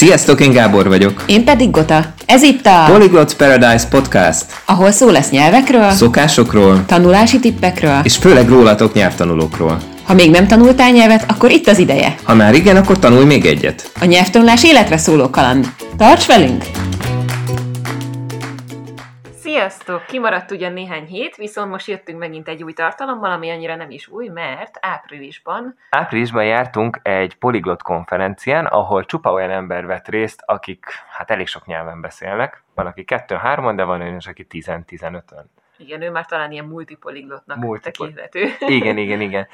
Sziasztok, én Gábor vagyok. Én pedig Gota. Ez itt a Polyglot Paradise Podcast. Ahol szó lesz nyelvekről, szokásokról, tanulási tippekről, és főleg rólatok nyelvtanulókról. Ha még nem tanultál nyelvet, akkor itt az ideje. Ha már igen, akkor tanulj még egyet. A nyelvtanulás életre szóló kaland. Tarts velünk! Sziasztok! Kimaradt ugyan néhány hét, viszont most jöttünk megint egy új tartalommal, ami annyira nem is új, mert áprilisban... Áprilisban jártunk egy poliglot konferencián, ahol csupa olyan ember vett részt, akik hát elég sok nyelven beszélnek. Van, aki kettő-hárman, de van olyan is, aki 10-15-ön. Igen, ő már talán ilyen multipoliglotnak Multipol... tekinthető. Igen, igen, igen.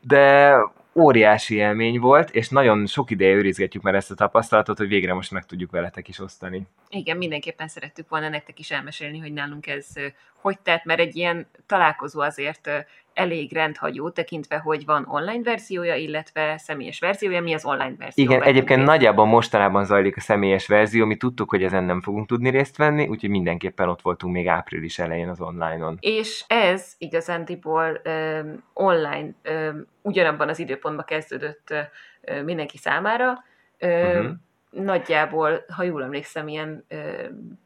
De óriási élmény volt, és nagyon sok ideje őrizgetjük már ezt a tapasztalatot, hogy végre most meg tudjuk veletek is osztani. Igen, mindenképpen szerettük volna nektek is elmesélni, hogy nálunk ez hogy tett, mert egy ilyen találkozó azért elég rendhagyó, tekintve, hogy van online verziója, illetve személyes verziója. Mi az online verzió? Igen, egyébként részt? nagyjából mostanában zajlik a személyes verzió, mi tudtuk, hogy ezen nem fogunk tudni részt venni, úgyhogy mindenképpen ott voltunk még április elején az online-on. És ez igazándiból um, online um, ugyanabban az időpontban kezdődött uh, mindenki számára. Uh-huh nagyjából, ha jól emlékszem, ilyen ö,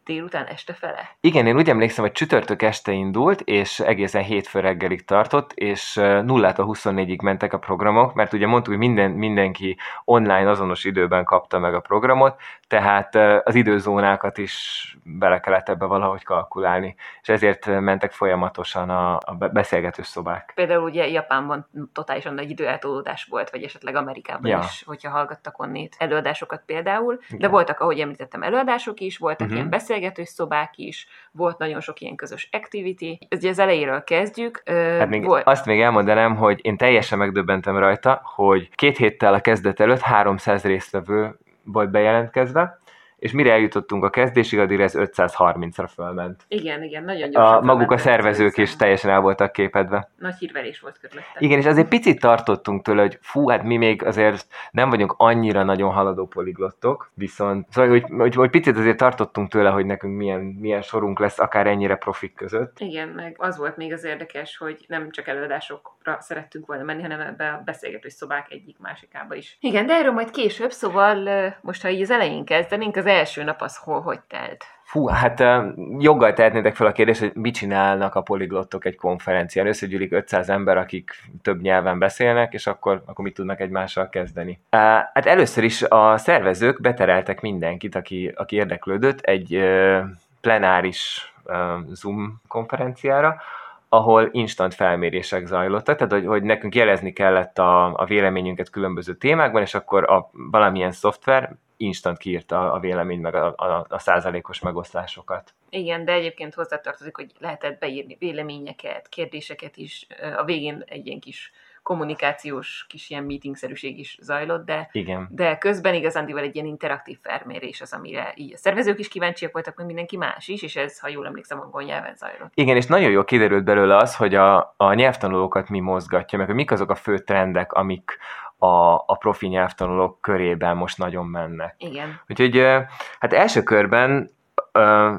délután este fele. Igen, én úgy emlékszem, hogy csütörtök este indult, és egészen hétfő reggelig tartott, és 0-tól 24-ig mentek a programok, mert ugye mondtuk, hogy minden, mindenki online azonos időben kapta meg a programot, tehát az időzónákat is bele kellett ebbe valahogy kalkulálni, és ezért mentek folyamatosan a, a beszélgető szobák. Például ugye Japánban totálisan nagy időeltolódás volt, vagy esetleg Amerikában ja. is, hogyha hallgattak onnét előadásokat például, Igen. de voltak, ahogy említettem, előadások is, voltak uh-huh. ilyen beszélgető szobák is, volt nagyon sok ilyen közös activity. Ugye az elejéről kezdjük. Hát még volt... Azt még elmondanám, hogy én teljesen megdöbbentem rajta, hogy két héttel a kezdet előtt 300 résztvevő volt bejelentkezve, és mire eljutottunk a kezdésig, addig ez 530-ra fölment. Igen, igen, nagyon gyorsan. A, maguk a szervezők is teljesen el voltak képedve. Nagy hírverés volt körülöttem. Igen, és azért picit tartottunk tőle, hogy fú, hát mi még azért nem vagyunk annyira nagyon haladó poliglottok, viszont szóval, hogy, hogy, hogy picit azért tartottunk tőle, hogy nekünk milyen, milyen sorunk lesz akár ennyire profik között. Igen, meg az volt még az érdekes, hogy nem csak előadásokra szerettünk volna menni, hanem ebbe a beszélgető szobák egyik másikába is. Igen, de erről majd később, szóval most, ha így az elején kezdenénk, az az első nap az hol, hogy telt? Fú, hát joggal tehetnétek fel a kérdést, hogy mit csinálnak a poliglottok egy konferencián. Összegyűlik 500 ember, akik több nyelven beszélnek, és akkor, akkor mit tudnak egymással kezdeni. Hát először is a szervezők betereltek mindenkit, aki, aki érdeklődött egy plenáris Zoom konferenciára, ahol instant felmérések zajlottak, tehát hogy, hogy nekünk jelezni kellett a, a véleményünket különböző témákban, és akkor a, valamilyen szoftver instant kiírta a vélemény meg a, a, a százalékos megoszlásokat. Igen, de egyébként hozzátartozik, hogy lehetett beírni véleményeket, kérdéseket is. A végén egy ilyen kis kommunikációs kis ilyen meetingszerűség is zajlott, de, Igen. de közben igazándival egy ilyen interaktív felmérés az, amire így a szervezők is kíváncsiak voltak, meg mindenki más is, és ez, ha jól emlékszem, angol nyelven zajlott. Igen, és nagyon jól kiderült belőle az, hogy a, a nyelvtanulókat mi mozgatja, meg hogy mik azok a fő trendek, amik, a, a profi nyelvtanulók körében most nagyon mennek. Igen. Úgyhogy hát első körben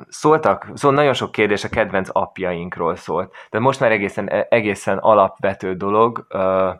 szóltak, szól nagyon sok kérdés a kedvenc apjainkról szólt. De most már egészen, egészen alapvető dolog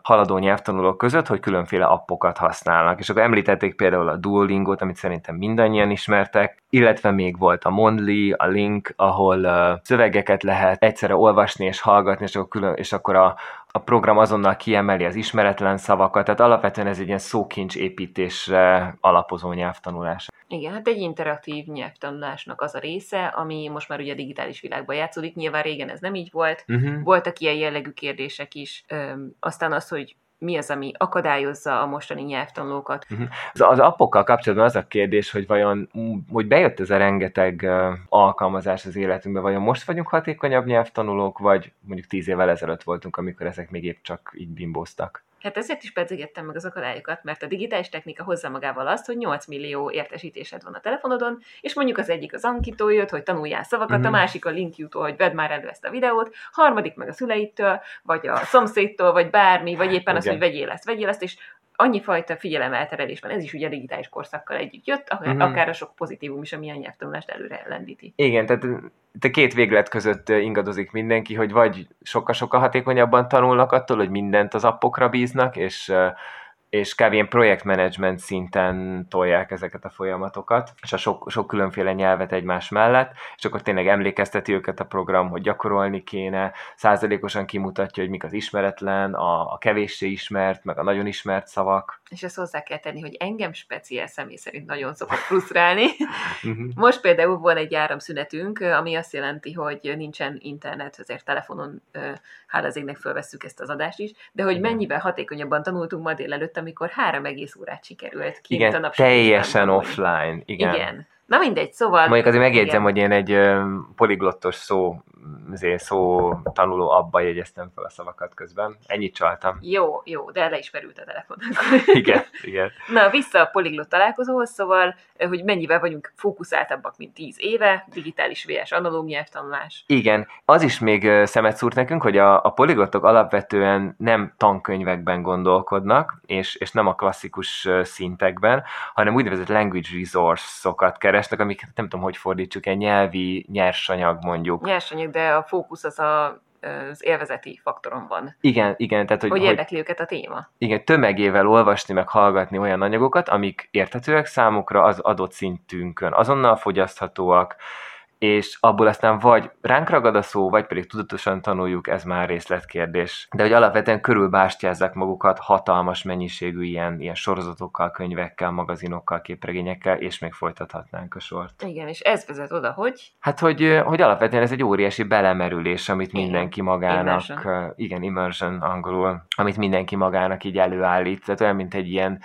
haladó nyelvtanulók között, hogy különféle appokat használnak. És akkor említették például a Duolingo-t, amit szerintem mindannyian ismertek, illetve még volt a Mondly, a Link, ahol szövegeket lehet egyszerre olvasni és hallgatni, és akkor, külön, és akkor a, a program azonnal kiemeli az ismeretlen szavakat, tehát alapvetően ez egy ilyen szókincs építésre alapozó nyelvtanulás. Igen, hát egy interaktív nyelvtanulásnak az a része, ami most már ugye digitális világban játszódik. Nyilván régen ez nem így volt. Uh-huh. Voltak ilyen jellegű kérdések is. Öm, aztán az, hogy mi az, ami akadályozza a mostani nyelvtanulókat. Uh-huh. Az, az appokkal kapcsolatban az a kérdés, hogy vajon, hogy bejött ez a rengeteg alkalmazás az életünkbe, vajon most vagyunk hatékonyabb nyelvtanulók, vagy mondjuk tíz évvel ezelőtt voltunk, amikor ezek még épp csak így bimbóztak? Hát ezért is pedzegettem meg az akadályokat, mert a digitális technika hozza magával azt, hogy 8 millió értesítésed van a telefonodon, és mondjuk az egyik az Ankitól jött, hogy tanuljál szavakat, uh-huh. a mhm. másik a linkjútól, hogy vedd már elő ezt a videót, harmadik meg a szüleitől, vagy a szomszédtól, vagy bármi, vagy éppen az, hogy vegyél ezt, vegyél ezt, és annyi fajta figyelemelterelés van, ez is ugye a digitális korszakkal együtt jött, akár, uh-huh. akár a sok pozitívum is, ami a nyelvtanulást előre lendíti. Igen, tehát te két véglet között ingadozik mindenki, hogy vagy sokkal-sokkal hatékonyabban tanulnak attól, hogy mindent az appokra bíznak, és és kb. ilyen projektmenedzsment szinten tolják ezeket a folyamatokat, és a sok, sok különféle nyelvet egymás mellett, és akkor tényleg emlékezteti őket a program, hogy gyakorolni kéne, százalékosan kimutatja, hogy mik az ismeretlen, a, a kevéssé ismert, meg a nagyon ismert szavak. És ezt hozzá kell tenni, hogy engem speciál személy szerint nagyon szokott frusztrálni. Most például van egy áramszünetünk, ami azt jelenti, hogy nincsen internet, azért telefonon, hála az égnek fölvesszük ezt az adást is, de hogy mennyivel hatékonyabban tanultunk ma délelőtt, amikor három egész órát sikerült kint igen, a teljesen offline. Igen. igen. Na mindegy, szóval... Mondjuk azért megjegyzem, igen. hogy én egy ö, poliglottos szó azért szó tanuló abba jegyeztem fel a szavakat közben. Ennyit csaltam. Jó, jó, de le is merült a telefon. igen, igen. Na, vissza a poliglot találkozóhoz, szóval, hogy mennyivel vagyunk fókuszáltabbak, mint tíz éve, digitális VS analóg nyelvtanulás. Igen, az is még szemet szúrt nekünk, hogy a, a poliglotok alapvetően nem tankönyvekben gondolkodnak, és, és nem a klasszikus szintekben, hanem úgynevezett language resource-okat keresnek, amik nem tudom, hogy fordítsuk, egy nyelvi nyersanyag mondjuk. Nyersanyag, de a fókusz az a az élvezeti faktoron van. Igen, igen. Tehát, hogy, hogy érdekli hogy, őket a téma. Igen, tömegével olvasni, meg hallgatni olyan anyagokat, amik érthetőek számukra az adott szintünkön, azonnal fogyaszthatóak, és abból aztán vagy ránk ragad a szó, vagy pedig tudatosan tanuljuk, ez már részletkérdés. De hogy alapvetően körülbástyázzák magukat hatalmas mennyiségű ilyen, ilyen sorozatokkal, könyvekkel, magazinokkal, képregényekkel, és még folytathatnánk a sort. Igen, és ez vezet oda, hogy? Hát, hogy, hogy alapvetően ez egy óriási belemerülés, amit igen. mindenki magának, immersion. igen, immersion angolul, amit mindenki magának így előállít. Tehát olyan, mint egy ilyen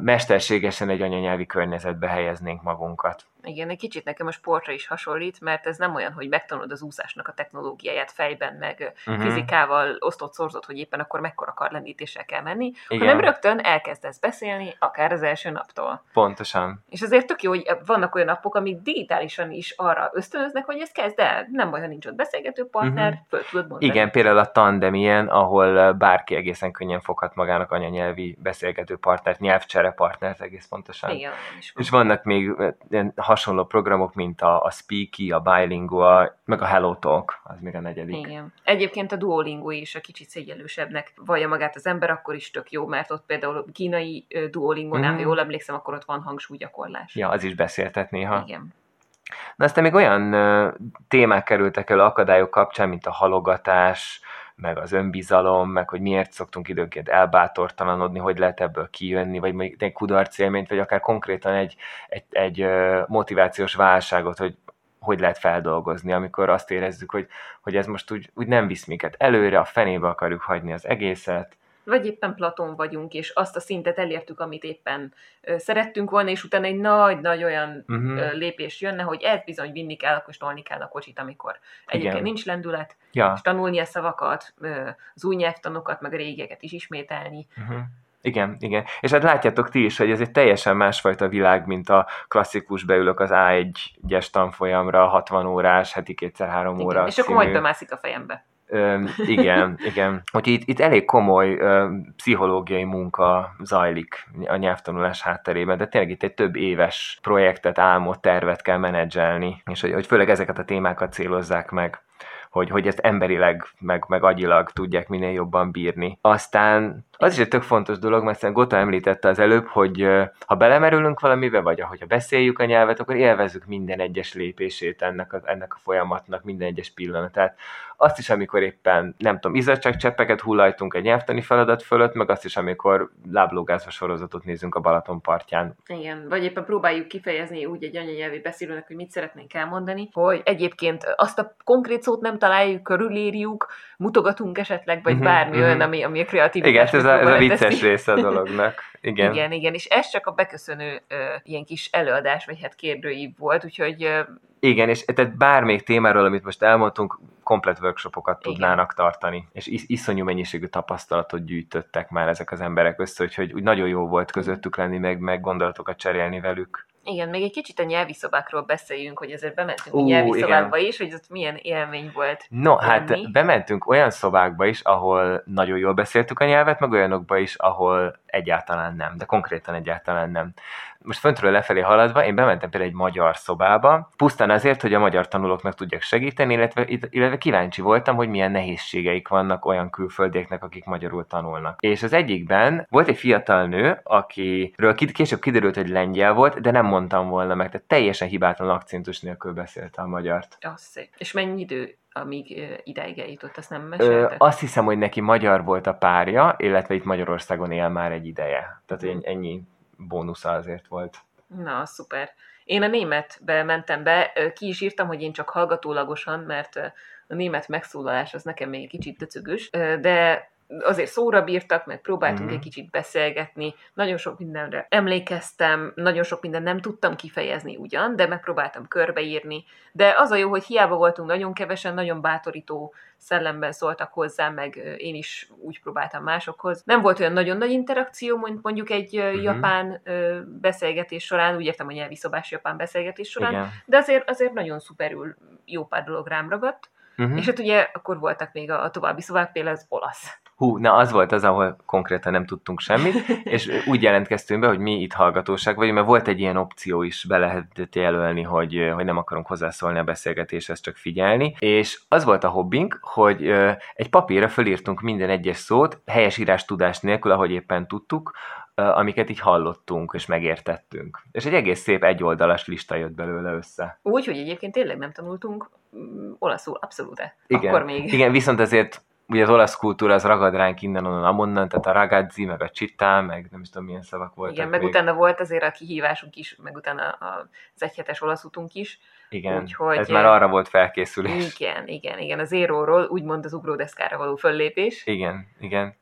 mesterségesen egy anyanyelvi környezetbe helyeznénk magunkat. Igen, egy kicsit nekem a sportra is hasonlít, mert ez nem olyan, hogy megtanulod az úszásnak a technológiáját fejben, meg uh-huh. fizikával osztott szorzott, hogy éppen akkor mekkora karlendítéssel kell menni, Igen. hanem rögtön elkezdesz beszélni, akár az első naptól. Pontosan. És azért tök jó, hogy vannak olyan napok, amik digitálisan is arra ösztönöznek, hogy ezt kezd el. Nem ha nincs ott beszélgető partner, uh-huh. föl tudod mondani. Igen, például a tandem ilyen, ahol bárki egészen könnyen foghat magának anyanyelvi beszélgető partnert, nyelvcsere partnert egész pontosan. Igen, és vannak még hasonló programok, mint a, a Speaky, a Bilingual, meg a Hello Talk, az még a negyedik. Igen. Egyébként a Duolingo is a kicsit szégyelősebbnek vallja magát az ember, akkor is tök jó, mert ott például kínai Duolingo-nál, mm. jól emlékszem, akkor ott van hangsúlygyakorlás. Ja, az is beszéltet néha. Igen. Na aztán még olyan témák kerültek el akadályok kapcsán, mint a halogatás, meg az önbizalom, meg hogy miért szoktunk időnként elbátortalanodni, hogy lehet ebből kijönni, vagy még egy kudarc élményt, vagy akár konkrétan egy, egy, egy motivációs válságot, hogy hogy lehet feldolgozni, amikor azt érezzük, hogy, hogy ez most úgy, úgy nem visz minket előre, a fenébe akarjuk hagyni az egészet, vagy éppen Platon vagyunk, és azt a szintet elértük, amit éppen szerettünk volna, és utána egy nagy-nagy olyan uh-huh. lépés jönne, hogy ez bizony vinni kell, akkor tolni kell a kocsit, amikor egyébként Igen. nincs lendület, ja. és tanulni a szavakat, az új nyelvtanokat, meg a régieket is ismételni. Uh-huh. Igen, igen. És hát látjátok ti is, hogy ez egy teljesen másfajta világ, mint a klasszikus beülök az A1-es tanfolyamra, 60 órás, heti kétszer-három óra. És akkor majd bemászik a fejembe. Ö, igen, igen. Hogy itt, itt elég komoly ö, pszichológiai munka zajlik a nyelvtanulás hátterében, de tényleg itt egy több éves projektet, álmot, tervet kell menedzselni, és hogy, hogy főleg ezeket a témákat célozzák meg hogy, hogy ezt emberileg, meg, meg agyilag tudják minél jobban bírni. Aztán az is egy tök fontos dolog, mert szerintem Gota említette az előbb, hogy ha belemerülünk valamibe, vagy ahogy beszéljük a nyelvet, akkor élvezzük minden egyes lépését ennek a, ennek a folyamatnak, minden egyes pillanatát. Azt is, amikor éppen, nem tudom, cseppeket hullajtunk egy nyelvtani feladat fölött, meg azt is, amikor láblógázva sorozatot nézünk a Balaton partján. Igen, vagy éppen próbáljuk kifejezni úgy egy anyanyelvi beszélőnek, hogy mit szeretnénk elmondani, hogy egyébként azt a konkrét szót nem találjuk, körülírjuk, mutogatunk esetleg, vagy uh-huh, bármi uh-huh. olyan, ami, ami a kreativitás ez a, ez a vicces része a dolognak. Igen. igen, igen, és ez csak a beköszönő uh, ilyen kis előadás, vagy hát kérdőív volt, úgyhogy... Uh, igen, és tehát bármelyik témáról, amit most elmondtunk, komplet workshopokat igen. tudnának tartani, és is, iszonyú mennyiségű tapasztalatot gyűjtöttek már ezek az emberek össze, úgyhogy úgy nagyon jó volt közöttük lenni, meg, meg gondolatokat cserélni velük. Igen, még egy kicsit a nyelvi szobákról beszéljünk, hogy ezért bementünk uh, a nyelvi igen. szobákba is, hogy ott milyen élmény volt. No, hát lenni. hát bementünk olyan szobákba is, ahol nagyon jól beszéltük a nyelvet, meg olyanokba is, ahol egyáltalán nem, de konkrétan egyáltalán nem. Most föntről lefelé haladva, én bementem például egy magyar szobába, pusztán azért, hogy a magyar tanulóknak tudjak segíteni, illetve, illetve kíváncsi voltam, hogy milyen nehézségeik vannak olyan külföldieknek, akik magyarul tanulnak. És az egyikben volt egy fiatal nő, akiről később kiderült, hogy lengyel volt, de nem mondtam volna meg, tehát teljesen hibátlan akcentus nélkül beszélte a magyart. Az szép. És mennyi idő amíg ideig eljutott, azt nem mesélte? Azt hiszem, hogy neki magyar volt a párja, illetve itt Magyarországon él már egy ideje. Tehát ennyi bónusza azért volt. Na, szuper. Én a németbe mentem be, ki is írtam, hogy én csak hallgatólagosan, mert a német megszólalás az nekem még egy kicsit döcögös, de azért szóra bírtak, meg próbáltunk mm-hmm. egy kicsit beszélgetni, nagyon sok mindenre emlékeztem, nagyon sok minden nem tudtam kifejezni ugyan, de megpróbáltam körbeírni, de az a jó, hogy hiába voltunk nagyon kevesen, nagyon bátorító szellemben szóltak hozzá, meg én is úgy próbáltam másokhoz. Nem volt olyan nagyon nagy interakció, mint mondjuk egy uh-huh. japán beszélgetés során, úgy értem, a nyelvi szobás japán beszélgetés során, Igen. de azért, azért nagyon szuperül jó pár dolog rám ragadt. Uh-huh. És hát ugye akkor voltak még a, a további szobák, például az olasz. Hú, na az volt az, ahol konkrétan nem tudtunk semmit, és úgy jelentkeztünk be, hogy mi itt hallgatóság vagyunk, mert volt egy ilyen opció is, be lehetett jelölni, hogy, hogy nem akarunk hozzászólni a beszélgetéshez, csak figyelni, és az volt a hobbink, hogy egy papírra fölírtunk minden egyes szót, helyes írás tudás nélkül, ahogy éppen tudtuk, amiket így hallottunk és megértettünk. És egy egész szép egyoldalas lista jött belőle össze. Úgy, hogy egyébként tényleg nem tanultunk mm, olaszul, abszolút. Igen, Akkor még. Igen, viszont azért ugye az olasz kultúra az ragad ránk innen, onnan, amonnan, tehát a ragazzi, meg a cittá, meg nem is tudom milyen szavak voltak. Igen, meg még. utána volt azért a kihívásunk is, meg utána az egyhetes olasz utunk is. Igen, Úgyhogy, ez már arra volt felkészülés. Igen, igen, igen, az éróról úgymond az ugródeszkára való föllépés. Igen, igen.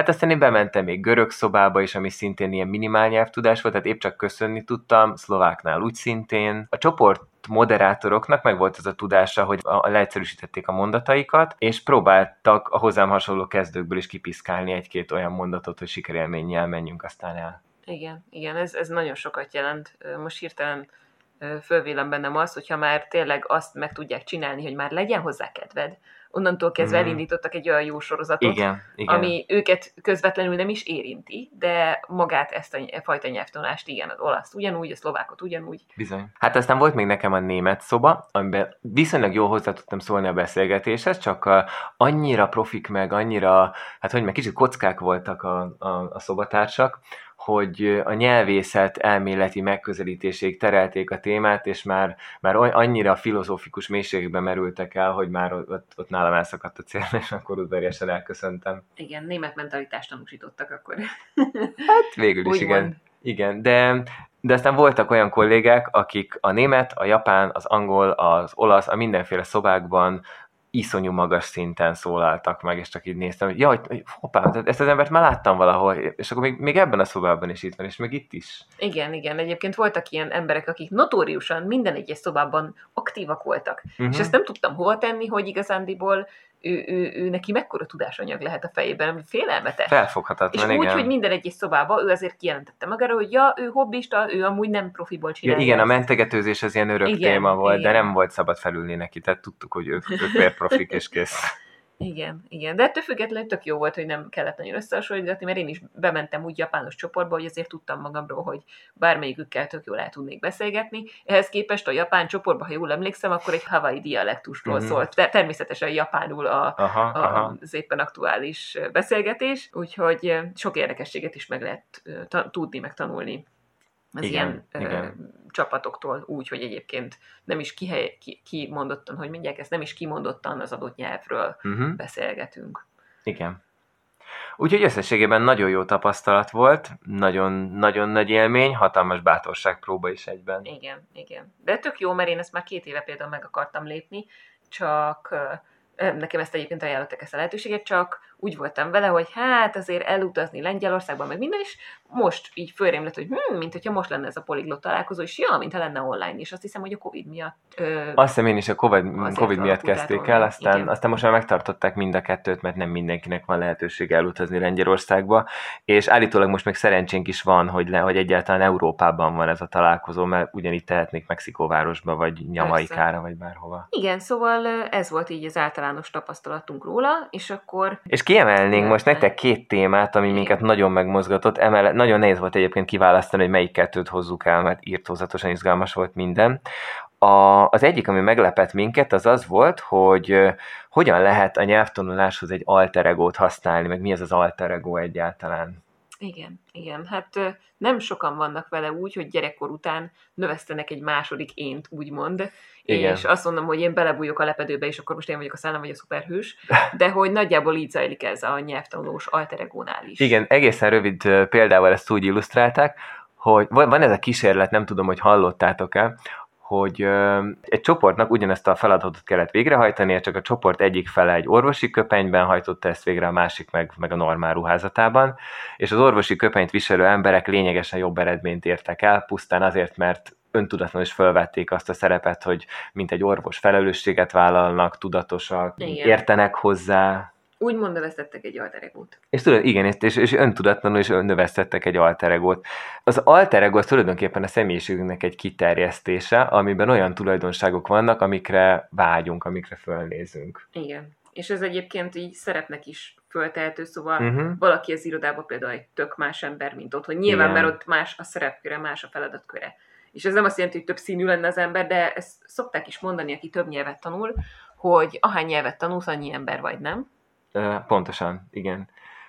Hát aztán én bementem még görög szobába is, ami szintén ilyen minimál nyelvtudás volt, tehát épp csak köszönni tudtam, szlováknál úgy szintén. A csoport moderátoroknak meg volt az a tudása, hogy a, leegyszerűsítették a mondataikat, és próbáltak a hozzám hasonló kezdőkből is kipiszkálni egy-két olyan mondatot, hogy sikerélménnyel menjünk aztán el. Igen, igen, ez, ez nagyon sokat jelent. Most hirtelen fölvélem bennem az, hogyha már tényleg azt meg tudják csinálni, hogy már legyen hozzá kedved, onnantól kezdve mm. elindítottak egy olyan jó sorozatot, igen, igen. ami őket közvetlenül nem is érinti, de magát ezt a fajta nyelvtanulást, igen, az olasz ugyanúgy, a szlovákot ugyanúgy. Bizony. Hát aztán volt még nekem a német szoba, amiben viszonylag jól hozzá tudtam szólni a beszélgetéshez, csak a, annyira profik meg, annyira, hát hogy meg kicsit kockák voltak a, a, a szobatársak, hogy a nyelvészet elméleti megközelítésig terelték a témát, és már, már annyira filozófikus mélységekbe merültek el, hogy már ott, ott nálam elszakadt a cél, és akkor udvariasan elköszöntem. Igen, német mentalitást tanúsítottak akkor. Hát végül is, igen. Igen, de, de aztán voltak olyan kollégák, akik a német, a japán, az angol, az olasz, a mindenféle szobákban iszonyú magas szinten szólaltak meg, és csak így néztem, hogy jaj, hoppá, ezt az embert már láttam valahol, és akkor még, még ebben a szobában is itt van, és meg itt is. Igen, igen, egyébként voltak ilyen emberek, akik notóriusan minden egyes szobában aktívak voltak, uh-huh. és mhm. ezt nem tudtam hova tenni, hogy igazándiból ő, ő, ő neki mekkora tudásanyag lehet a fejében, ami félelmetes. Felfoghatatlan, És úgy, hogy minden egyes szobába ő azért kijelentette magára, hogy ja, ő hobbista, ő amúgy nem profiból csinálja. Ja, igen, ezt. a mentegetőzés az ilyen örök igen, téma volt, igen. de nem volt szabad felülni neki, tehát tudtuk, hogy ők, ők profik és kész. Igen, igen. De ettől függetlenül tök jó volt, hogy nem kellett nagyon összehasonlítani, mert én is bementem úgy japános csoportba, hogy azért tudtam magamról, hogy bármelyikükkel tök jól el tudnék beszélgetni. Ehhez képest a japán csoportba, ha jól emlékszem, akkor egy havai dialektusról mm-hmm. szólt. De természetesen japánul a, aha, a, aha. az éppen aktuális beszélgetés, úgyhogy sok érdekességet is meg lehet tudni, meg tanulni az igen, ilyen igen. Ö, csapatoktól úgy, hogy egyébként nem is kihely, ki, kimondottan, hogy mondják ezt, nem is kimondottan az adott nyelvről uh-huh. beszélgetünk. Igen. Úgyhogy összességében nagyon jó tapasztalat volt, nagyon, nagyon nagy élmény, hatalmas bátorságpróba is egyben. Igen, igen. De tök jó, mert én ezt már két éve például meg akartam lépni, csak nekem ezt egyébként ajánlottak ezt a lehetőséget, csak úgy voltam vele, hogy hát azért elutazni Lengyelországban, meg minden, is most így fölrém lett, hogy hm, mint hogyha most lenne ez a poliglot találkozó, és ja, mintha lenne online is. Azt hiszem, hogy a Covid miatt. Ö, Azt hiszem én is a Covid, COVID miatt kezdték el, aztán, igen. aztán most már megtartották mind a kettőt, mert nem mindenkinek van lehetőség elutazni Lengyelországba, és állítólag most még szerencsénk is van, hogy, le, hogy egyáltalán Európában van ez a találkozó, mert ugyanígy tehetnék Mexikóvárosba, vagy Nyamaikára, vagy bárhova. Igen, szóval ez volt így az általános tapasztalatunk róla, és akkor... És kiemelnénk most nektek két témát, ami minket nagyon megmozgatott. Emellett nagyon nehéz volt egyébként kiválasztani, hogy melyik kettőt hozzuk el, mert írtózatosan izgalmas volt minden. A, az egyik, ami meglepett minket, az az volt, hogy uh, hogyan lehet a nyelvtanuláshoz egy alter egót használni, meg mi az az alter ego egyáltalán. Igen, igen. Hát nem sokan vannak vele úgy, hogy gyerekkor után növesztenek egy második ént, úgymond, igen. és azt mondom, hogy én belebújok a lepedőbe, és akkor most én vagyok a szellem, vagy a szuperhős, de hogy nagyjából így zajlik ez a nyelvtanulós alteregónál is. Igen, egészen rövid példával ezt úgy illusztrálták, hogy van ez a kísérlet, nem tudom, hogy hallottátok-e, hogy egy csoportnak ugyanezt a feladatot kellett végrehajtani, csak a csoport egyik fele egy orvosi köpenyben hajtotta ezt végre, a másik meg, meg a normál ruházatában, és az orvosi köpenyt viselő emberek lényegesen jobb eredményt értek el, pusztán azért, mert öntudatlanul is felvették azt a szerepet, hogy mint egy orvos felelősséget vállalnak, tudatosak, Igen. értenek hozzá, úgymond növesztettek egy alteregót. És tudod, igen, és, és öntudatlanul is növesztettek egy alteregót. Az alterego az tulajdonképpen a személyiségünknek egy kiterjesztése, amiben olyan tulajdonságok vannak, amikre vágyunk, amikre fölnézünk. Igen. És ez egyébként így szerepnek is föltehető, szóval uh-huh. valaki az irodában például egy tök más ember, mint ott, hogy nyilván, Igen. mert ott más a szerepköre, más a feladatköre. És ez nem azt jelenti, hogy több színű lenne az ember, de ezt szokták is mondani, aki több nyelvet tanul, hogy ahány nyelvet tanulsz, annyi ember vagy, nem? Pontosan, igen.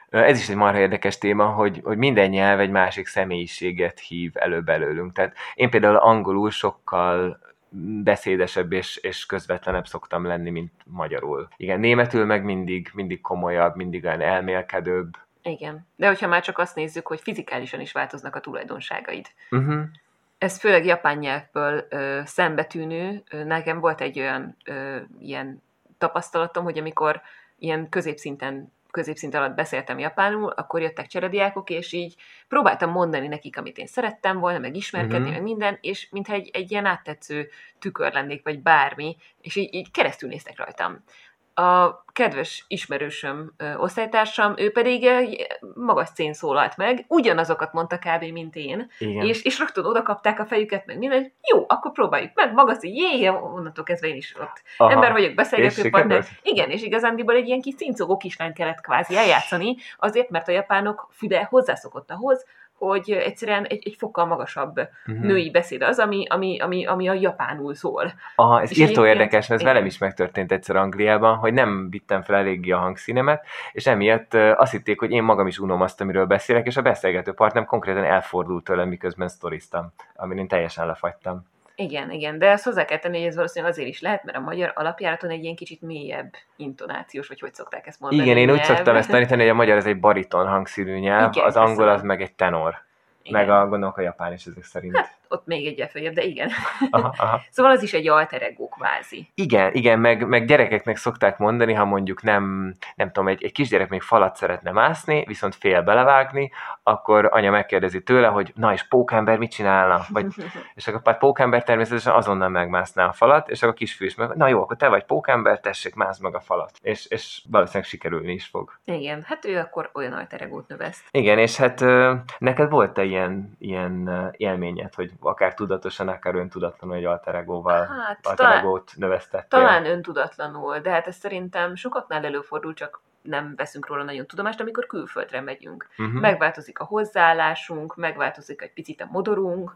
Ez is egy marha érdekes téma, hogy, hogy minden nyelv egy másik személyiséget hív elő belőlünk. Tehát én például angolul sokkal beszédesebb és, és közvetlenebb szoktam lenni, mint magyarul. Igen, németül meg mindig, mindig komolyabb, mindig olyan elmélkedőbb. Igen, de hogyha már csak azt nézzük, hogy fizikálisan is változnak a tulajdonságaid. Uh-huh. Ez főleg japán nyelvből ö, szembetűnő. Nekem volt egy olyan ö, ilyen tapasztalatom, hogy amikor ilyen középszinten középszint alatt beszéltem japánul, akkor jöttek cserediákok, és így próbáltam mondani nekik, amit én szerettem volna, meg ismerkedni, uh-huh. meg minden, és mintha egy, egy ilyen áttetsző tükör lennék, vagy bármi, és így, így keresztül néztek rajtam a kedves ismerősöm, osztálytársam, ő pedig magas cén szólalt meg, ugyanazokat mondta kb. mint én, Igen. és, és rögtön oda kapták a fejüket, meg minden, jó, akkor próbáljuk meg, magas cén, jé, onnantól kezdve én is ott Aha. ember vagyok, beszélgető partner. Igen, és igazándiból egy ilyen kis cincogó kislány kellett kvázi eljátszani, azért, mert a japánok füle hozzászokott ahhoz, hogy egyszerűen egy, egy fokkal magasabb uh-huh. női beszéd az, ami, ami, ami, ami a japánul szól. Aha, ez és írtó érdekes, mert ez velem is megtörtént egyszer Angliában, hogy nem vittem fel eléggé a hangszínemet, és emiatt azt hitték, hogy én magam is unom azt, amiről beszélek, és a beszélgető partnerem konkrétan elfordult tőlem, miközben sztoriztam, amin én teljesen lefagytam. Igen, igen, de ezt hozzá kell tenni, hogy ez valószínűleg azért is lehet, mert a magyar alapjáraton egy ilyen kicsit mélyebb intonációs, vagy hogy szokták ezt mondani. Igen, én nyelv. úgy szoktam ezt tanítani, hogy a magyar ez egy bariton hangszínű nyelv, igen, az angol az meg egy tenor. Igen. Meg a, gondolok a japán is ezek szerint. Hát, ott még egy följebb, de igen. Aha, aha. szóval az is egy alter ego kvázi. Igen, igen, meg, meg gyerekeknek szokták mondani, ha mondjuk nem, nem tudom, egy, egy kisgyerek még falat szeretne mászni, viszont fél belevágni, akkor anya megkérdezi tőle, hogy na és pókember mit csinálna? Vagy, és akkor hát pókember természetesen azonnal megmászná a falat, és akkor a kisfiú is meg, na jó, akkor te vagy pókember, tessék, mász meg a falat. És, és valószínűleg sikerülni is fog. Igen, hát ő akkor olyan alter egót növeszt. Igen, és hát neked volt-e ilyen, ilyen élményed, hogy akár tudatosan, akár öntudatlanul egy alter egóval, hát, alter egót növesztettél. Talán öntudatlanul, de hát ez szerintem sokaknál előfordul, csak nem veszünk róla nagyon tudomást, amikor külföldre megyünk. Uh-huh. Megváltozik a hozzáállásunk, megváltozik egy picit a modorunk,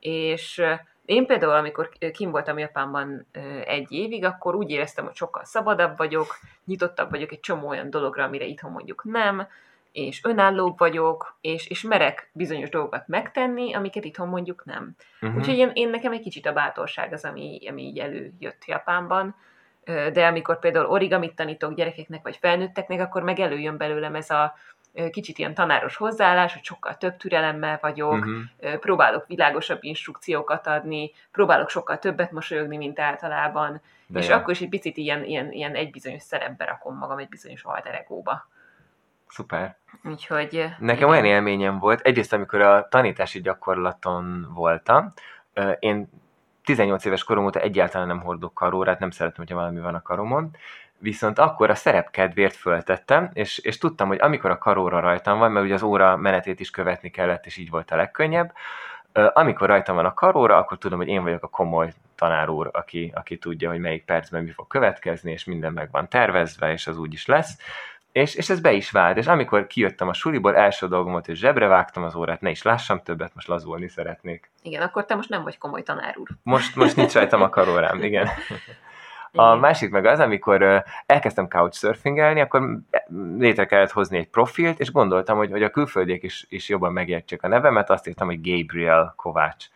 és én például, amikor kim voltam Japánban egy évig, akkor úgy éreztem, hogy sokkal szabadabb vagyok, nyitottabb vagyok egy csomó olyan dologra, amire itthon mondjuk nem, és önállóbb vagyok, és, és merek bizonyos dolgokat megtenni, amiket itthon mondjuk nem. Uh-huh. Úgyhogy én, én nekem egy kicsit a bátorság az, ami, ami így előjött Japánban, de amikor például origamit tanítok gyerekeknek vagy felnőtteknek, akkor meg előjön belőlem ez a kicsit ilyen tanáros hozzáállás, hogy sokkal több türelemmel vagyok, uh-huh. próbálok világosabb instrukciókat adni, próbálok sokkal többet mosolyogni, mint általában, de és jó. akkor is egy picit ilyen, ilyen, ilyen egy bizonyos szerepbe rakom magam, egy bizonyos alter egóba. Szuper. Úgyhogy... Nekem igen. olyan élményem volt, egyrészt amikor a tanítási gyakorlaton voltam, én 18 éves korom óta egyáltalán nem hordok karórát, nem szeretem, hogyha valami van a karomon, viszont akkor a szerep kedvéért föltettem, és, és tudtam, hogy amikor a karóra rajtam van, mert ugye az óra menetét is követni kellett, és így volt a legkönnyebb, amikor rajtam van a karóra, akkor tudom, hogy én vagyok a komoly tanár úr, aki, aki tudja, hogy melyik percben mi fog következni, és minden meg van tervezve, és az úgy is lesz És, és ez be is vált. És amikor kijöttem a suliból, első dolgom volt, hogy zsebre vágtam az órát, ne is lássam többet, most lazulni szeretnék. Igen, akkor te most nem vagy komoly tanár úr. Most, most nincs rajtam a karórám, igen. A másik meg az, amikor elkezdtem couchsurfingelni, akkor létre kellett hozni egy profilt, és gondoltam, hogy, hogy a külföldiek is, is jobban megértsék a nevemet, azt írtam, hogy Gabriel Kovács.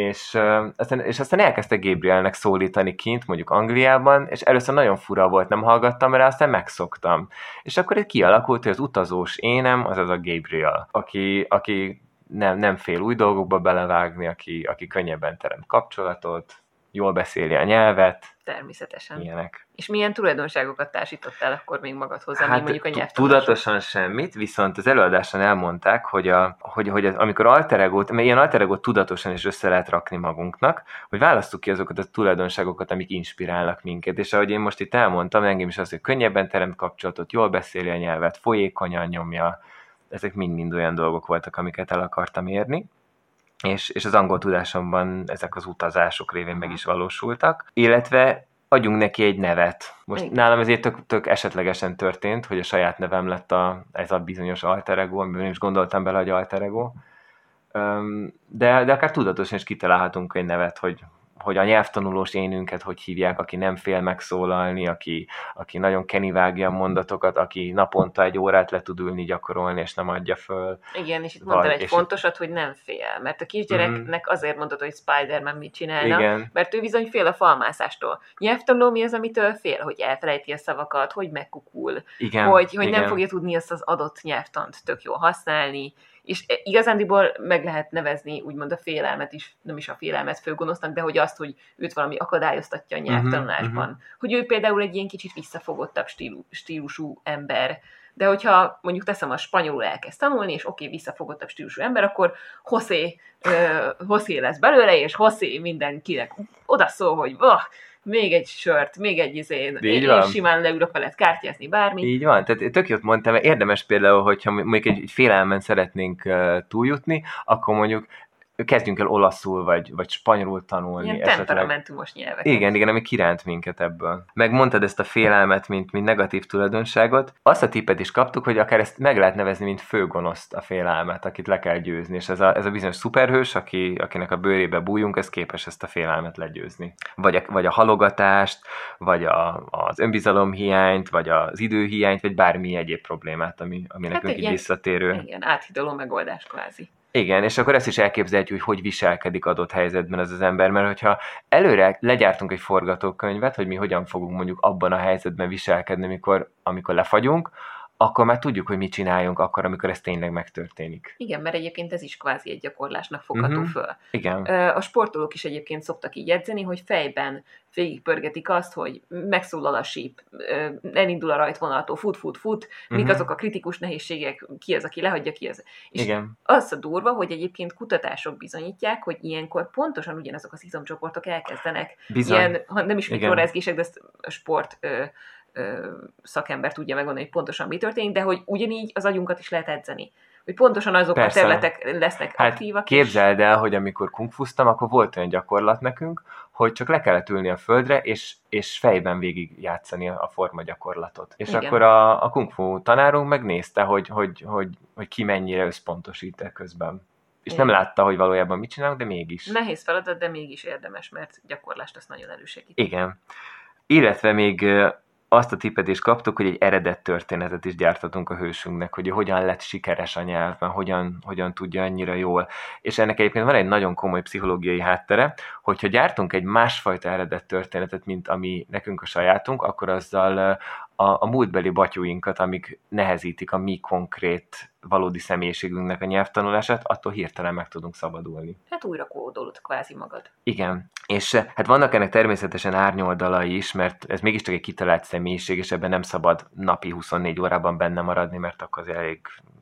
És, aztán, és aztán elkezdte Gabrielnek szólítani kint, mondjuk Angliában, és először nagyon fura volt, nem hallgattam rá, aztán megszoktam. És akkor egy kialakult, hogy az utazós énem, az az a Gabriel, aki, aki nem, nem fél új dolgokba belevágni, aki, aki könnyebben teremt kapcsolatot, jól beszéli a nyelvet. Természetesen. Ilyenek. És milyen tulajdonságokat társítottál akkor még magadhoz, hát, ami mondjuk a nyelv Tudatosan semmit, viszont az előadáson elmondták, hogy, a, hogy, hogy az, amikor alteregót, mert ilyen alteregót tudatosan is össze lehet rakni magunknak, hogy választjuk ki azokat a tulajdonságokat, amik inspirálnak minket. És ahogy én most itt elmondtam, engem is az, hogy könnyebben teremt kapcsolatot, jól beszéli a nyelvet, folyékonyan nyomja, ezek mind-mind olyan dolgok voltak, amiket el akartam érni és, és az angol tudásomban ezek az utazások révén meg is valósultak, illetve adjunk neki egy nevet. Most Igen. nálam ezért tök, tök esetlegesen történt, hogy a saját nevem lett a, ez a bizonyos alter ego, amiben nem is gondoltam bele, hogy alter ego. De, de akár tudatosan is kitalálhatunk egy nevet, hogy, hogy a nyelvtanulós énünket hogy hívják, aki nem fél megszólalni, aki, aki nagyon kenivágja a mondatokat, aki naponta egy órát le tud ülni gyakorolni, és nem adja föl. Igen, és itt mondtál egy fontosat, hogy nem fél, mert a kisgyereknek mm. azért mondod, hogy Spider-Man mit csinálna, Igen. mert ő bizony fél a falmászástól. Nyelvtanuló mi az, amitől fél, hogy elfelejti a szavakat, hogy megkukul, Igen. hogy, hogy Igen. nem fogja tudni azt az adott nyelvtant tök jól használni, és igazándiból meg lehet nevezni úgymond a félelmet is, nem is a félelmet főgonosznak, de hogy azt, hogy őt valami akadályoztatja a nyelvtanulásban. Uh-huh. Hogy ő például egy ilyen kicsit visszafogottabb stílu, stílusú ember, de hogyha mondjuk teszem a spanyolul elkezd tanulni, és oké, okay, visszafogottabb stílusú ember, akkor uh, José lesz belőle, és José mindenkinek odaszól, hogy oh, még egy sört, még egy izén, Így én, van. én simán leülök veled kártyázni, bármi. Így van, tehát tök jót mondtam, érdemes például, hogyha mondjuk egy, egy félelmen szeretnénk uh, túljutni, akkor mondjuk kezdjünk el olaszul vagy, vagy spanyolul tanulni. Ilyen esetleg. temperamentumos nyelvek. Igen, igen, ami kiránt minket ebből. Megmondtad ezt a félelmet, mint, mint negatív tulajdonságot. Azt a tippet is kaptuk, hogy akár ezt meg lehet nevezni, mint főgonoszt a félelmet, akit le kell győzni. És ez a, ez a bizonyos szuperhős, aki, akinek a bőrébe bújunk, ez képes ezt a félelmet legyőzni. Vagy a, vagy a halogatást, vagy a, az önbizalomhiányt, vagy az időhiányt, vagy bármi egyéb problémát, ami, ami hát nekünk így visszatérő. Igen, áthidaló megoldás kvázi. Igen, és akkor ezt is elképzelhetjük, hogy hogy viselkedik adott helyzetben ez az ember, mert hogyha előre legyártunk egy forgatókönyvet, hogy mi hogyan fogunk mondjuk abban a helyzetben viselkedni, amikor, amikor lefagyunk, akkor már tudjuk, hogy mit csináljunk akkor, amikor ez tényleg megtörténik. Igen, mert egyébként ez is kvázi egy gyakorlásnak fogható uh-huh. föl. Igen. A sportolók is egyébként szoktak így edzeni, hogy fejben végigpörgetik azt, hogy megszólal a síp, elindul a rajtvonaltól, fut, fut, fut, uh-huh. mik mhm. azok a kritikus nehézségek, ki az, aki lehagyja, ki az. És Igen. az a durva, hogy egyébként kutatások bizonyítják, hogy ilyenkor pontosan ugyanazok az izomcsoportok elkezdenek, Bizony. ilyen, ha nem is mikrorezgések, de ezt a sport szakember tudja megmondani, hogy pontosan mi történik, de hogy ugyanígy az agyunkat is lehet edzeni hogy pontosan azok Persze. a területek lesznek hát aktívak. Képzeld el, hogy amikor kungfuztam, akkor volt olyan gyakorlat nekünk, hogy csak le kellett ülni a földre, és, és fejben végig játszani a forma gyakorlatot. És Igen. akkor a, a kungfu tanárunk megnézte, hogy, hogy, hogy, hogy ki mennyire összpontosít -e közben. És Igen. nem látta, hogy valójában mit csinálunk, de mégis. Nehéz feladat, de mégis érdemes, mert gyakorlást azt nagyon elősegít. Igen. Illetve még azt a tippet is kaptuk, hogy egy eredet történetet is gyártatunk a hősünknek, hogy hogyan lett sikeres a nyelvben, hogyan, hogyan tudja annyira jól. És ennek egyébként van egy nagyon komoly pszichológiai háttere, hogyha gyártunk egy másfajta eredet történetet, mint ami nekünk a sajátunk, akkor azzal a, a múltbeli batyúinkat, amik nehezítik a mi konkrét valódi személyiségünknek a nyelvtanulását, attól hirtelen meg tudunk szabadulni. Hát újra kódolod kvázi magad. Igen. És eh, hát vannak ennek természetesen árnyoldalai is, mert ez mégiscsak egy kitalált személyiség, és ebben nem szabad napi 24 órában benne maradni, mert akkor az elég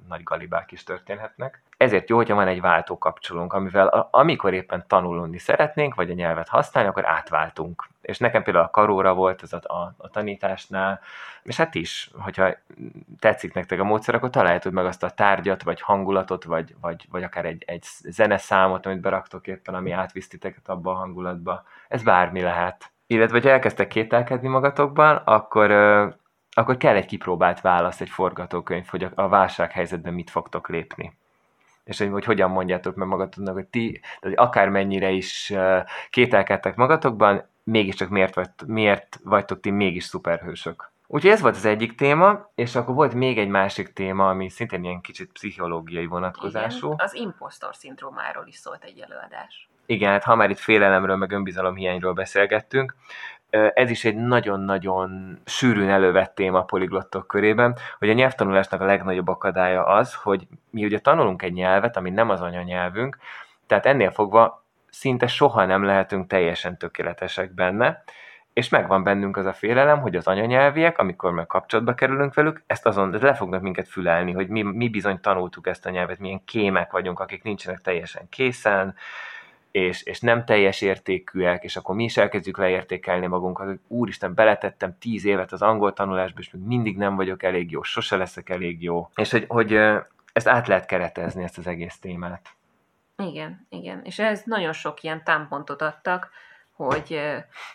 nagy galibák is történhetnek. Ezért jó, hogyha van egy váltó kapcsolónk, amivel amikor éppen tanulni szeretnénk, vagy a nyelvet használni, akkor átváltunk. És nekem például a karóra volt ez a, a, a tanításnál, és hát is, hogyha tetszik nektek a módszer, akkor találjátok meg azt a tárgyat, vagy hangulatot, vagy, vagy, vagy akár egy, egy zeneszámot, amit beraktok éppen, ami átvisz titeket abba a hangulatba. Ez bármi lehet. Illetve, hogyha elkezdtek kételkedni magatokban, akkor akkor kell egy kipróbált válasz, egy forgatókönyv, hogy a válsághelyzetben mit fogtok lépni és hogy, hogy hogyan mondjátok meg magatoknak, hogy ti, tehát akármennyire is kételkedtek magatokban, mégiscsak miért, vagy, miért vagytok ti mégis szuperhősök. Úgyhogy ez volt az egyik téma, és akkor volt még egy másik téma, ami szintén ilyen kicsit pszichológiai vonatkozású. Igen, az impostor szindrómáról is szólt egy előadás. Igen, hát ha már itt félelemről, meg önbizalomhiányról beszélgettünk, ez is egy nagyon-nagyon sűrűn elővett téma a poliglottok körében, hogy a nyelvtanulásnak a legnagyobb akadálya az, hogy mi ugye tanulunk egy nyelvet, ami nem az anyanyelvünk, tehát ennél fogva szinte soha nem lehetünk teljesen tökéletesek benne, és megvan bennünk az a félelem, hogy az anyanyelviek, amikor meg kapcsolatba kerülünk velük, ezt azon le fognak minket fülelni, hogy mi, mi bizony tanultuk ezt a nyelvet, milyen kémek vagyunk, akik nincsenek teljesen készen, és, és nem teljes értékűek, és akkor mi is elkezdjük leértékelni magunkat, hogy úristen, beletettem tíz évet az angol tanulásba, és még mindig nem vagyok elég jó, sose leszek elég jó. És hogy, hogy ezt át lehet keretezni, ezt az egész témát. Igen, igen. És ez nagyon sok ilyen támpontot adtak, hogy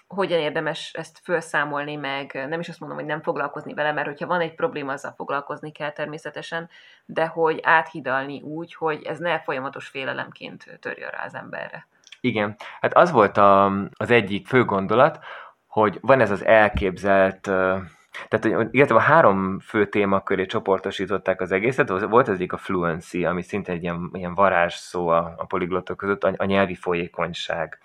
hogyan érdemes ezt felszámolni, meg nem is azt mondom, hogy nem foglalkozni vele, mert hogyha van egy probléma, azzal foglalkozni kell természetesen, de hogy áthidalni úgy, hogy ez ne folyamatos félelemként törjön rá az emberre. Igen, hát az volt a, az egyik fő gondolat, hogy van ez az elképzelt tehát, igazából három fő témaköré csoportosították az egészet, volt az egyik a fluency, ami szinte egy ilyen, ilyen varázsszó a, a poliglottok között, a, a nyelvi folyékonyság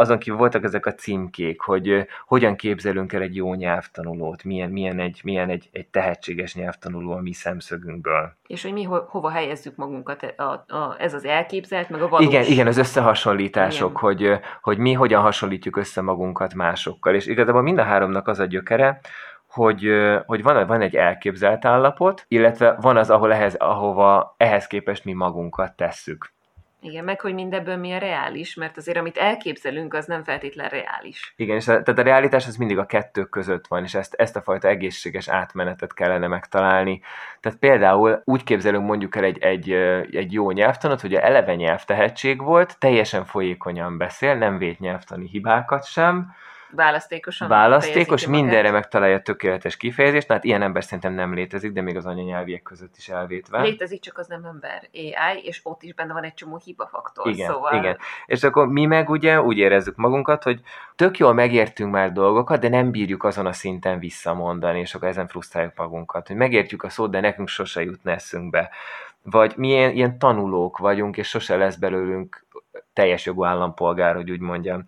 azon kívül voltak ezek a címkék, hogy hogyan képzelünk el egy jó nyelvtanulót, milyen, milyen, egy, milyen egy, egy tehetséges nyelvtanuló a mi szemszögünkből. És hogy mi ho- hova helyezzük magunkat, a, a, ez az elképzelt, meg a valós. Igen, igen, az összehasonlítások, igen. Hogy, hogy mi hogyan hasonlítjuk össze magunkat másokkal. És igazából mind a háromnak az a gyökere, hogy, hogy van, van egy elképzelt állapot, illetve van az, ahol ehhez, ahova ehhez képest mi magunkat tesszük. Igen, meg hogy mindebből mi a reális, mert azért amit elképzelünk, az nem feltétlen reális. Igen, és a, tehát a realitás az mindig a kettő között van, és ezt, ezt a fajta egészséges átmenetet kellene megtalálni. Tehát például úgy képzelünk mondjuk el egy, egy, egy jó nyelvtanot, hogy a eleve nyelvtehetség volt, teljesen folyékonyan beszél, nem vét nyelvtani hibákat sem, választékosan Választékos, mindenre megtalálja a tökéletes kifejezést, hát ilyen ember szerintem nem létezik, de még az anyanyelviek között is elvétve. Létezik, csak az nem ember AI, és ott is benne van egy csomó hibafaktor. Igen, szóval... igen. És akkor mi meg ugye úgy érezzük magunkat, hogy tök jól megértünk már dolgokat, de nem bírjuk azon a szinten visszamondani, és akkor ezen frusztráljuk magunkat, hogy megértjük a szót, de nekünk sose jutna eszünkbe. Vagy milyen ilyen tanulók vagyunk, és sose lesz belőlünk teljes jogú állampolgár, hogy úgy mondjam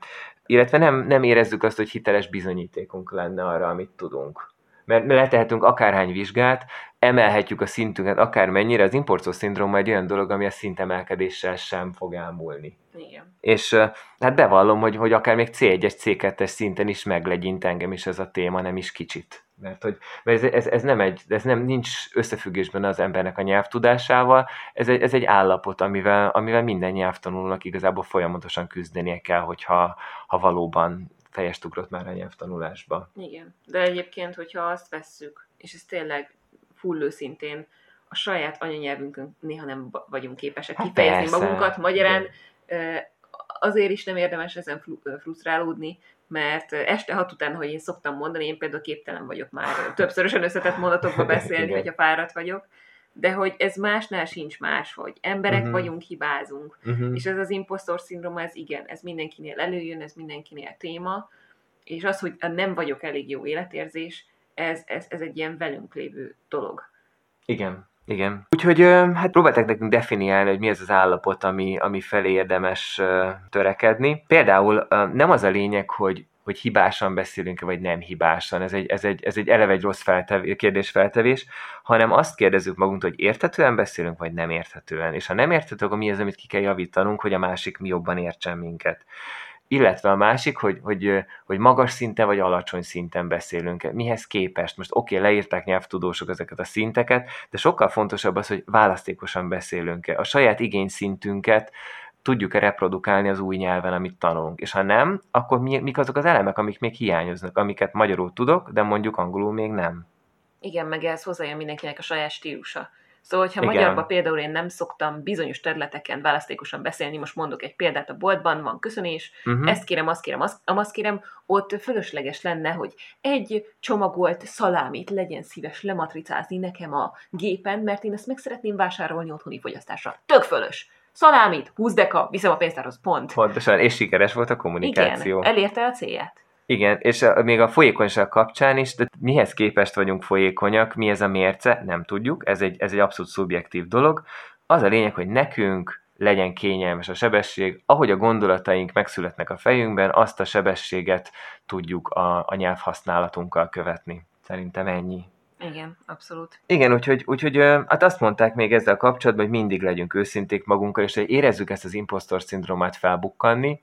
illetve nem, nem érezzük azt, hogy hiteles bizonyítékunk lenne arra, amit tudunk. Mert letehetünk akárhány vizsgát, emelhetjük a szintünket akármennyire, az importszó szindróma egy olyan dolog, ami a szintemelkedéssel sem fog elmúlni. Igen. És hát bevallom, hogy, hogy akár még C1-es, C2-es szinten is meglegyint engem is ez a téma, nem is kicsit mert, hogy, mert ez, ez, ez, nem egy, ez nem nincs összefüggésben az embernek a nyelvtudásával, ez egy, ez egy állapot, amivel, amivel minden nyelvtanulónak igazából folyamatosan küzdenie kell, hogyha ha valóban fejest ugrott már a nyelvtanulásba. Igen, de egyébként, hogyha azt vesszük, és ez tényleg full őszintén, a saját anyanyelvünkön néha nem vagyunk képesek hát kifejezni persze. magunkat, magyarán. Azért is nem érdemes ezen frusztrálódni, mert este hat után, hogy én szoktam mondani, én például képtelen vagyok már többszörösen összetett mondatokba beszélni, hogyha fáradt vagyok, de hogy ez másnál sincs más, hogy emberek uh-huh. vagyunk, hibázunk, uh-huh. és ez az impostor szindróma, ez igen, ez mindenkinél előjön, ez mindenkinél téma, és az, hogy nem vagyok elég jó életérzés, ez, ez, ez egy ilyen velünk lévő dolog. Igen, igen. Úgyhogy hát próbálták nekünk definiálni, hogy mi ez az állapot, ami, ami felé érdemes törekedni. Például nem az a lényeg, hogy hogy hibásan beszélünk vagy nem hibásan. Ez egy, ez egy, ez egy eleve egy rossz feltevés, kérdésfeltevés, hanem azt kérdezzük magunktól, hogy érthetően beszélünk, vagy nem érthetően. És ha nem érthető, akkor mi az, amit ki kell javítanunk, hogy a másik mi jobban értsen minket illetve a másik, hogy, hogy, hogy magas szinten vagy alacsony szinten beszélünk. Mihez képest? Most oké, okay, leírták nyelvtudósok ezeket a szinteket, de sokkal fontosabb az, hogy választékosan beszélünk-e. A saját igényszintünket tudjuk-e reprodukálni az új nyelven, amit tanulunk. És ha nem, akkor mi, mik azok az elemek, amik még hiányoznak, amiket magyarul tudok, de mondjuk angolul még nem. Igen, meg ez hozzájön mindenkinek a saját stílusa. Szóval, hogyha Igen. magyarban például én nem szoktam bizonyos területeken választékosan beszélni, most mondok egy példát, a boltban van köszönés, Uh-huh. ezt kérem, azt kérem, azt, azt kérem, ott fölösleges lenne, hogy egy csomagolt szalámit legyen szíves lematricázni nekem a gépen, mert én ezt meg szeretném vásárolni otthoni fogyasztásra. Tök fölös! Szalámit, 20 deka, viszem a pénztárhoz, pont. Pontosan, és sikeres volt a kommunikáció. Igen, elérte a célját. Igen, és a, még a folyékonyság kapcsán is, de mihez képest vagyunk folyékonyak, mi ez a mérce, nem tudjuk, ez egy, ez egy abszolút szubjektív dolog. Az a lényeg, hogy nekünk legyen kényelmes a sebesség, ahogy a gondolataink megszületnek a fejünkben, azt a sebességet tudjuk a, a nyelvhasználatunkkal követni. Szerintem ennyi. Igen, abszolút. Igen, úgyhogy, úgyhogy hát azt mondták még ezzel kapcsolatban, hogy mindig legyünk őszinték magunkkal, és hogy érezzük ezt az impostor szindrómát felbukkanni,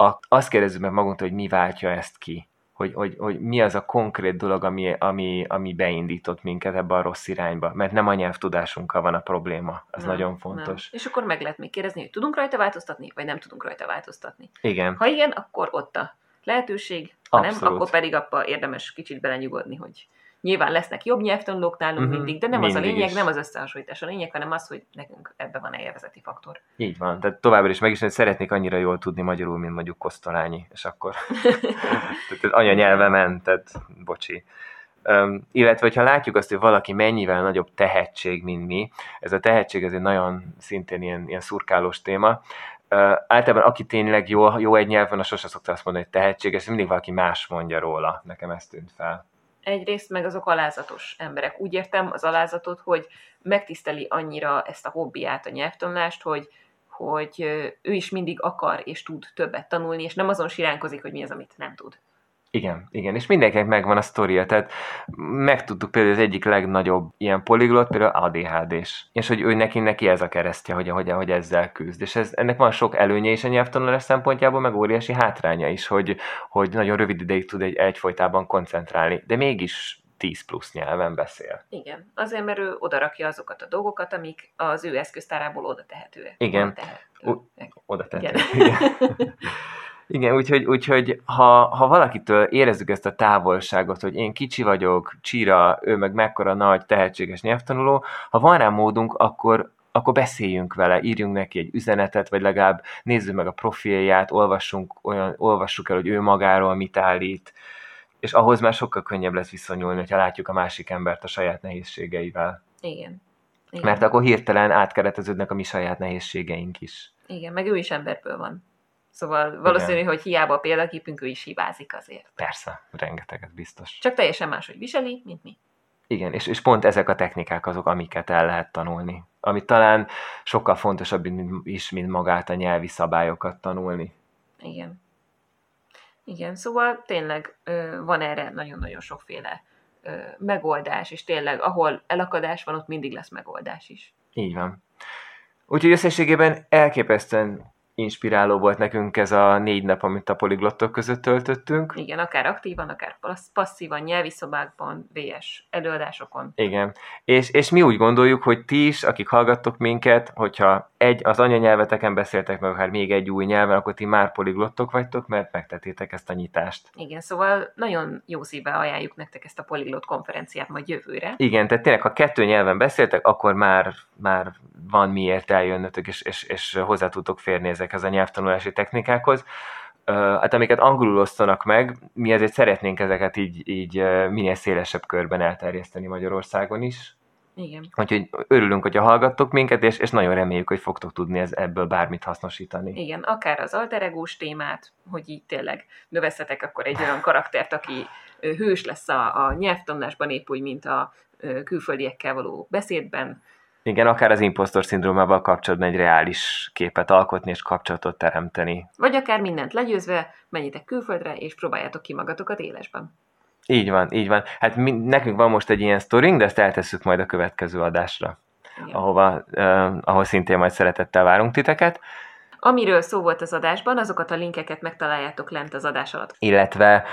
a, azt kérdezzük meg magunktól, hogy mi váltja ezt ki. Hogy, hogy, hogy mi az a konkrét dolog, ami, ami, ami beindított minket ebbe a rossz irányba. Mert nem a nyelvtudásunkkal van a probléma. Ez Nem, nagyon fontos. Nem. És akkor meg lehet még kérdezni, hogy tudunk rajta változtatni, vagy nem tudunk rajta változtatni. Igen. Ha igen, akkor ott a lehetőség, ha Abszolút. nem, akkor pedig abba érdemes kicsit belenyugodni, hogy nyilván lesznek jobb nyelvtanulók nálunk Mhm, mindig, de nem az a mindig lényeg, is. nem az összehasonlítás a lényeg, hanem az, hogy nekünk ebbe van élvezeti faktor. Így van. Tehát továbbra is meg is, hogy szeretnék annyira jól tudni magyarul, mint mondjuk Kosztolányi, és akkor tehát az anyanyelvemen, tehát bocsi. Um, illetve, hogyha látjuk azt, hogy valaki mennyivel nagyobb tehetség, mint mi, ez a tehetség ez egy nagyon szintén ilyen, ilyen szurkálós téma, Uh, általában aki tényleg jó, jó egy nyelven, az sose szokta azt mondani, hogy tehetséges, mindig valaki más mondja róla. Nekem ez tűnt fel. Egyrészt meg azok alázatos emberek. Úgy értem az alázatot, hogy megtiszteli annyira ezt a hobbiát, a nyelvtanulást, hogy, hogy ő is mindig akar és tud többet tanulni, és nem azon siránkozik, hogy mi az, amit nem tud. Igen, igen, és mindenkinek megvan a sztoria, tehát megtudtuk például az egyik legnagyobb ilyen poliglot, például ADHD-s, és hogy ő neki, neki ez a keresztje, hogy, hogy, hogy ezzel küzd, és ez, ennek van sok előnye is a nyelvtanulás szempontjából, meg óriási hátránya is, hogy, hogy nagyon rövid ideig tud egy, egyfolytában koncentrálni, de mégis 10 plusz nyelven beszél. Igen, azért, mert ő odarakja azokat a dolgokat, amik az ő eszköztárából oda tehetőek. Igen. Oda tehetőek. Oda tett. Igen. Igen. Igen, úgyhogy, úgyhogy ha, ha valakitől érezzük ezt a távolságot, hogy én kicsi vagyok, csíra, ő meg mekkora nagy, tehetséges nyelvtanuló, ha van rá módunk, akkor, akkor beszéljünk vele, írjunk neki egy üzenetet, vagy legalább nézzük meg a profilját, olvassunk, olyan, olvassuk el, hogy ő magáról mit állít, és ahhoz már sokkal könnyebb lesz viszonyulni, hogyha látjuk a másik embert a saját nehézségeivel. Igen. Igen. Mert akkor hirtelen átkereteződnek a mi saját nehézségeink is. Igen, meg ő is emberből van. Szóval valószínű, Igen. hogy hiába a példaképünk, ő is hibázik azért. Persze, rengeteget biztos. Csak teljesen máshogy viseli, mint mi. Igen, és, és pont ezek a technikák azok, amiket el lehet tanulni. Ami talán sokkal fontosabb mint- is, mint magát a nyelvi szabályokat tanulni. Igen. Igen, szóval tényleg van erre nagyon-nagyon sokféle megoldás, és tényleg ahol elakadás van, ott mindig lesz megoldás is. Így van. Úgyhogy összességében elképesztően inspiráló volt nekünk ez a négy nap, amit a poliglottok között töltöttünk. Igen, akár aktívan, akár passz- passzívan, nyelvi szobákban, VS előadásokon. Igen. És, és mi úgy gondoljuk, hogy ti is, akik hallgattok minket, hogyha egy, az anyanyelveteken beszéltek meg, akár még egy új nyelven, akkor ti már poliglottok vagytok, mert megtettétek ezt a nyitást. Igen, szóval nagyon jó szívvel ajánljuk nektek ezt a Polyglot konferenciát majd jövőre. Igen, tehát tényleg, ha kettő nyelven beszéltek, akkor már, már van miért eljönnötök, és, és, és hozzá tudtok férni ezekhez a nyelvtanulási technikákhoz. Hát amiket angolul osztanak meg, mi ezért szeretnénk ezeket így, így minél szélesebb körben elterjeszteni Magyarországon is. Igen. Úgyhogy örülünk, hogyha hallgattok minket, és, és nagyon reméljük, hogy fogtok tudni ez, ebből bármit hasznosítani. Igen, akár az alteregós témát, hogy így tényleg növesztetek akkor egy olyan karaktert, aki hős lesz a, a nyelvtanulásban, épp úgy, mint a külföldiekkel való beszédben. Igen, akár az impostor szindrómával kapcsolatban egy reális képet alkotni és kapcsolatot teremteni. Vagy akár mindent legyőzve, menjetek külföldre, és próbáljátok ki magatokat élesben. Így van, így van. Hát mi, nekünk van most egy ilyen sztorink, de ezt eltesszük majd a következő adásra, Igen. ahova, uh, ahol szintén majd szeretettel várunk titeket, Amiről szó volt az adásban, azokat a linkeket megtaláljátok lent az adás alatt. illetve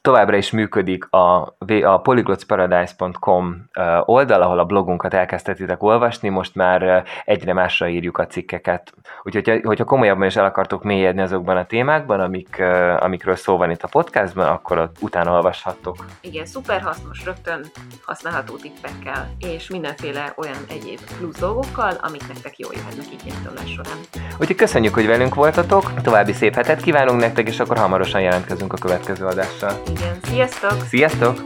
továbbra is működik a, a polyglotsparadise.com oldal, ahol a blogunkat elkezdhetitek olvasni, most már egyre másra írjuk a cikkeket. Úgyhogy, hogyha komolyabban is el akartok mélyedni azokban a témákban, amik, amikről szó van itt a podcastban, akkor ott utána olvashattok. Igen, szuper hasznos, rögtön használható tippekkel, és mindenféle olyan egyéb plusz dolgokkal, amik nektek jól jöhetnek így során. Úgyhogy köszönjük, hogy velünk voltatok, további szép hetet kívánunk nektek, és akkor hamarosan jelentkezünk következő adással. Igen, sziasztok! Sziasztok!